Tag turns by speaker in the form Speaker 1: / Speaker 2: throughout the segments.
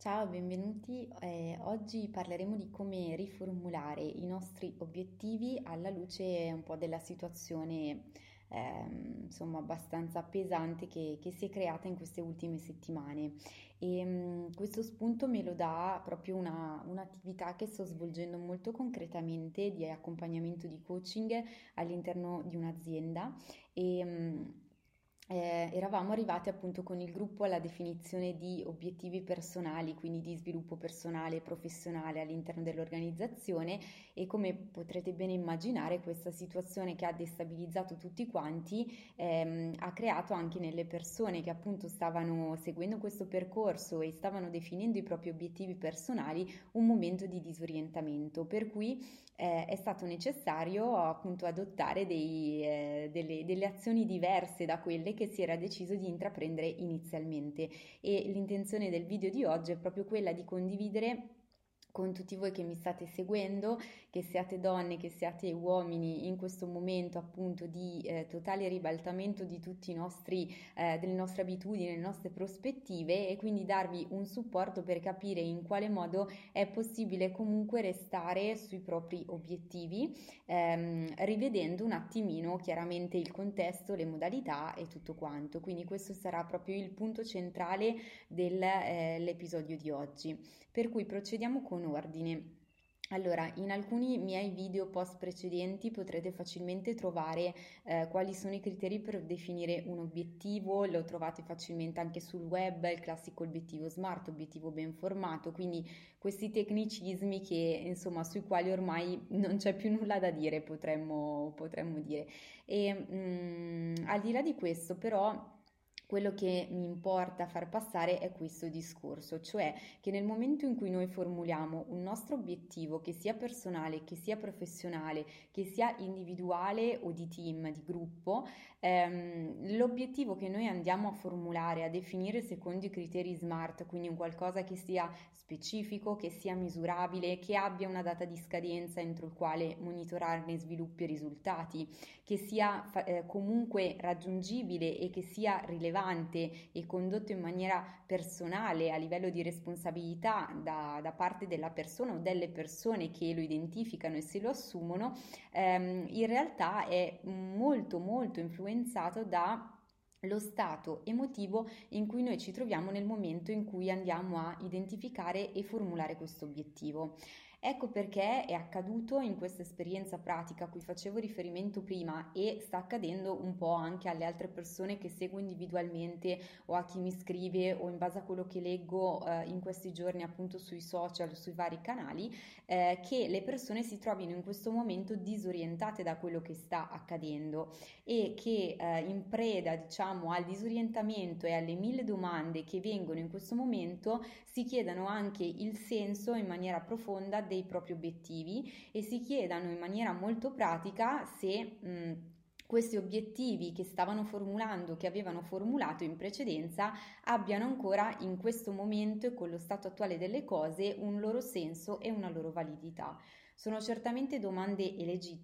Speaker 1: Ciao, benvenuti. Eh, oggi parleremo di come riformulare i nostri obiettivi alla luce un po' della situazione eh, insomma abbastanza pesante che, che, si è creata in queste ultime settimane. E um, questo spunto me lo dà proprio una, un'attività che sto svolgendo molto concretamente di accompagnamento di coaching all'interno di un'azienda e um, eh, eravamo arrivati appunto con il gruppo alla definizione di obiettivi personali, quindi di sviluppo personale e professionale all'interno dell'organizzazione e come potrete bene immaginare questa situazione che ha destabilizzato tutti quanti ehm, ha creato anche nelle persone che appunto stavano seguendo questo percorso e stavano definendo i propri obiettivi personali un momento di disorientamento, per cui eh, è stato necessario appunto adottare dei, eh, delle, delle azioni diverse da quelle che si era deciso di intraprendere inizialmente. E l'intenzione del video di oggi è proprio quella di condividere con tutti voi che mi state seguendo, che siate donne, che siate uomini, in questo momento appunto di eh, totale ribaltamento di tutti i nostri, eh, delle nostre abitudini, delle nostre prospettive e quindi darvi un supporto per capire in quale modo è possibile comunque restare sui propri obiettivi, ehm, rivedendo un attimino chiaramente il contesto, le modalità e tutto quanto. Quindi questo sarà proprio il punto centrale dell'episodio eh, di oggi. Per cui procediamo con ordine. Allora, in alcuni miei video post precedenti potrete facilmente trovare eh, quali sono i criteri per definire un obiettivo, lo trovate facilmente anche sul web, il classico obiettivo smart, obiettivo ben formato, quindi questi tecnicismi che insomma sui quali ormai non c'è più nulla da dire, potremmo, potremmo dire. E mh, mm, al di là di questo però quello che mi importa far passare è questo discorso, cioè che nel momento in cui noi formuliamo un nostro obiettivo, che sia personale, che sia professionale, che sia individuale o di team, di gruppo, ehm, l'obiettivo che noi andiamo a formulare, a definire secondo i criteri SMART, quindi un qualcosa che sia specifico, che sia misurabile, che abbia una data di scadenza entro il quale monitorarne sviluppi e risultati, che sia eh, comunque raggiungibile e che sia rilevante e condotto in maniera personale a livello di responsabilità da, da parte della persona o delle persone che lo identificano e se lo assumono, ehm, in realtà è molto molto influenzato da lo stato emotivo in cui noi ci troviamo nel momento in cui andiamo a identificare e formulare questo obiettivo. Ecco perché è accaduto in questa esperienza pratica a cui facevo riferimento prima e sta accadendo un po' anche alle altre persone che seguo individualmente o a chi mi scrive o in base a quello che leggo eh, in questi giorni appunto sui social, sui vari canali, eh, che le persone si trovino in questo momento disorientate da quello che sta accadendo e che eh, in preda diciamo al disorientamento e alle mille domande che vengono in questo momento si chiedano anche il senso in maniera profonda dei propri obiettivi e si chiedano in maniera molto pratica se mh, questi obiettivi che stavano formulando, che avevano formulato in precedenza, abbiano ancora in questo momento e con lo stato attuale delle cose un loro senso e una loro validità. Sono certamente domande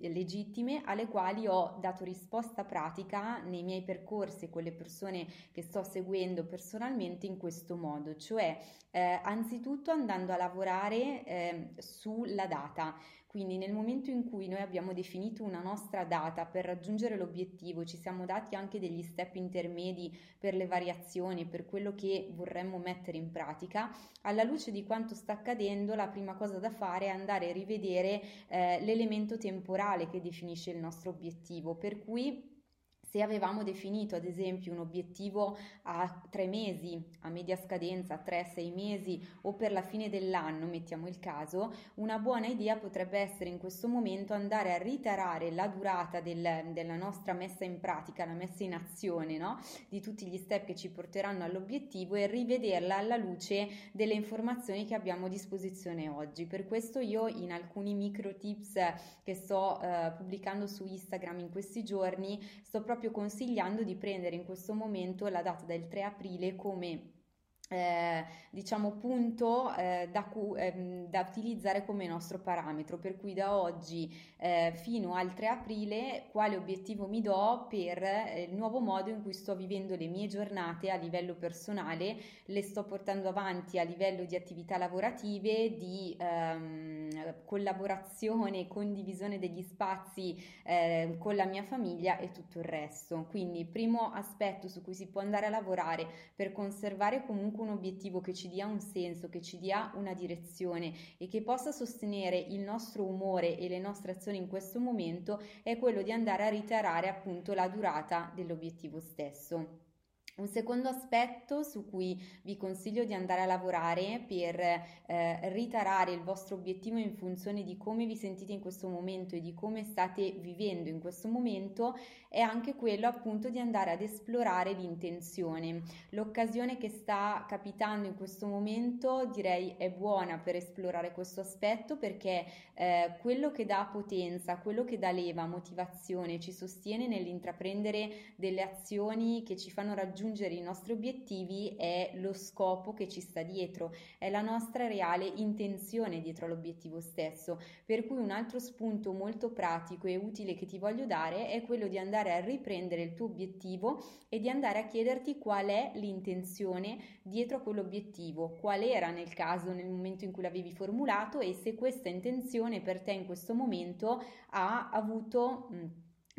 Speaker 1: legittime alle quali ho dato risposta pratica nei miei percorsi con le persone che sto seguendo personalmente in questo modo, cioè eh, anzitutto andando a lavorare eh, sulla data. Quindi nel momento in cui noi abbiamo definito una nostra data per raggiungere l'obiettivo, ci siamo dati anche degli step intermedi per le variazioni, per quello che vorremmo mettere in pratica, alla luce di quanto sta accadendo, la prima cosa da fare è andare a rivedere eh, l'elemento temporale che definisce il nostro obiettivo, per cui se avevamo definito ad esempio un obiettivo a tre mesi, a media scadenza, tre, sei mesi o per la fine dell'anno, mettiamo il caso, una buona idea potrebbe essere in questo momento andare a ritarare la durata del, della nostra messa in pratica, la messa in azione no? di tutti gli step che ci porteranno all'obiettivo e rivederla alla luce delle informazioni che abbiamo a disposizione oggi. Per questo io in alcuni micro tips che sto eh, pubblicando su Instagram in questi giorni sto proprio proprio consigliando di prendere in questo momento la data del 3 aprile come eh, diciamo punto eh, da, cu- ehm, da, utilizzare come nostro parametro. Per cui da oggi eh, fino al 3 aprile quale obiettivo mi do per eh, il nuovo modo in cui sto vivendo le mie giornate a livello personale le sto portando avanti a livello di attività lavorative di ehm, collaborazione condivisione degli spazi ehm, con la mia famiglia e tutto il resto. Quindi primo aspetto su cui si può andare a lavorare per conservare comunque un obiettivo che ci dia un senso, che ci dia una direzione e che possa sostenere il nostro umore e le nostre azioni in questo momento è quello di andare a ritarare appunto la durata dell'obiettivo stesso. Un secondo aspetto su cui vi consiglio di andare a lavorare per eh, ritarare il vostro obiettivo in funzione di come vi sentite in questo momento e di come state vivendo in questo momento è anche quello appunto di andare ad esplorare l'intenzione. L'occasione che sta capitando in questo momento direi è buona per esplorare questo aspetto perché eh, quello che dà potenza, quello che dà leva, motivazione, ci sostiene nell'intraprendere delle azioni che ci fanno raggiungere raggiungere i nostri obiettivi è lo scopo che ci sta dietro, è la nostra reale intenzione dietro all'obiettivo stesso. Per cui un altro spunto molto pratico e utile che ti voglio dare è quello di andare a riprendere il tuo obiettivo e di andare a chiederti qual è l'intenzione dietro a quell'obiettivo, qual era nel caso nel momento in cui l'avevi formulato e se questa intenzione per te in questo momento ha avuto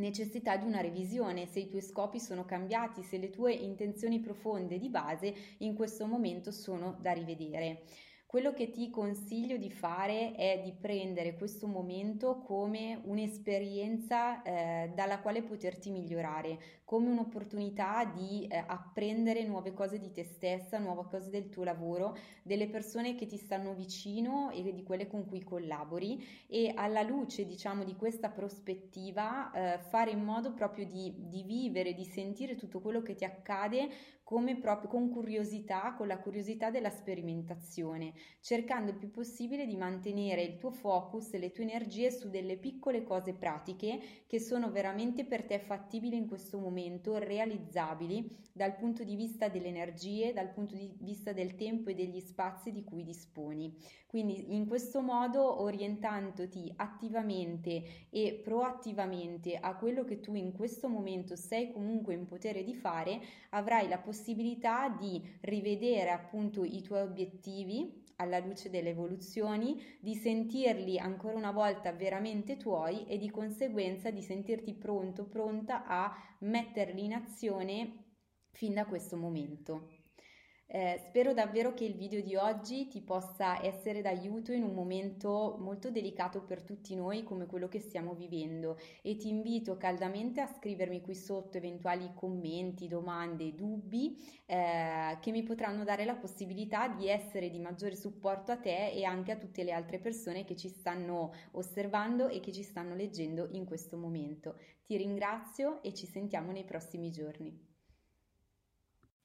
Speaker 1: necessità di una revisione, se i tuoi scopi sono cambiati, se le tue intenzioni profonde di base in questo momento sono da rivedere. Quello che ti consiglio di fare è di prendere questo momento come un'esperienza eh, dalla quale poterti migliorare, come un'opportunità di eh, apprendere nuove cose di te stessa, nuove cose del tuo lavoro, delle persone che ti stanno vicino e di quelle con cui collabori e alla luce diciamo di questa prospettiva eh, fare in modo proprio di, di vivere, di sentire tutto quello che ti accade come proprio con curiosità, con la curiosità della sperimentazione, cercando il più possibile di mantenere il tuo focus e le tue energie su delle piccole cose pratiche che sono veramente per te fattibili in questo momento, realizzabili dal punto di vista delle energie, dal punto di vista del tempo e degli spazi di cui disponi. Quindi in questo modo orientandoti attivamente e proattivamente a quello che tu in questo momento sei comunque in potere di fare, avrai la possibilità di rivedere appunto i tuoi obiettivi alla luce delle evoluzioni, di sentirli ancora una volta veramente tuoi e di conseguenza di sentirti pronto, pronta a metterli in azione fin da questo momento. Eh, spero davvero che il video di oggi ti possa essere d'aiuto in un momento molto delicato per tutti noi come quello che stiamo vivendo e ti invito caldamente a scrivermi qui sotto eventuali commenti, domande, dubbi eh, che mi potranno dare la possibilità di essere di maggiore supporto a te e anche a tutte le altre persone che ci stanno osservando e che ci stanno leggendo in questo momento. Ti ringrazio e ci sentiamo nei prossimi giorni.